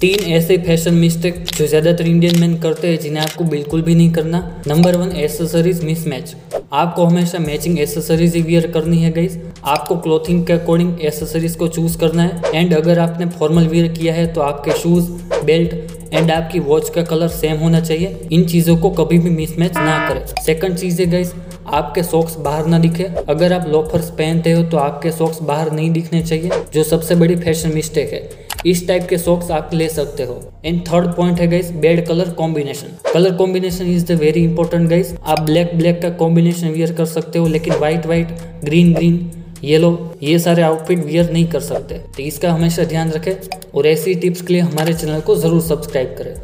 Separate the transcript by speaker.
Speaker 1: तीन ऐसे fashion mistake जो ज़्यादातर इंडियन मैन करते हैं, जिन्हें आपको बिल्कुल भी नहीं करना। नंबर वन एसेसरीज मिसमैच आपको हमेशा मैचिंग एसेसरीज ही वियर करनी है गाइस आपको क्लोथिंग के अकॉर्डिंग एसेसरीज को चूज़ करना है। एंड अगर आपने फॉर्मल वियर किया है तो आपके शूज़ बेल्ट एंड आपकी वॉच का कलर सेम होना चाहिए। इन चीज़ों को कभी भी मिसमैच ना करें। सेकंड चीज़ है गाइस आपके सॉक्स बाहर ना दिखे। अगर आप लोफर्स पहनते हो तो आपके सॉक्स बाहर नहीं दिखने चाहिए, जो सबसे बड़ी फ़ैशन मिस्टेक है। इस टाइप के सॉक्स आप ले सकते हो। एंड थर्ड पॉइंट है guys bed colour combination colour combination is the very important guys आप ब्लैक ब्लैक का कॉम्बिनेशन वियर कर सकते हो, लेकिन white white green green yellow ये सारे आउटफिट वियर नहीं कर सकते। तो इसका हमेशा ध्यान रखें और ऐसी टिप्स के लिए हमारे चैनल को ज़रूर सब्सक्राइब करें।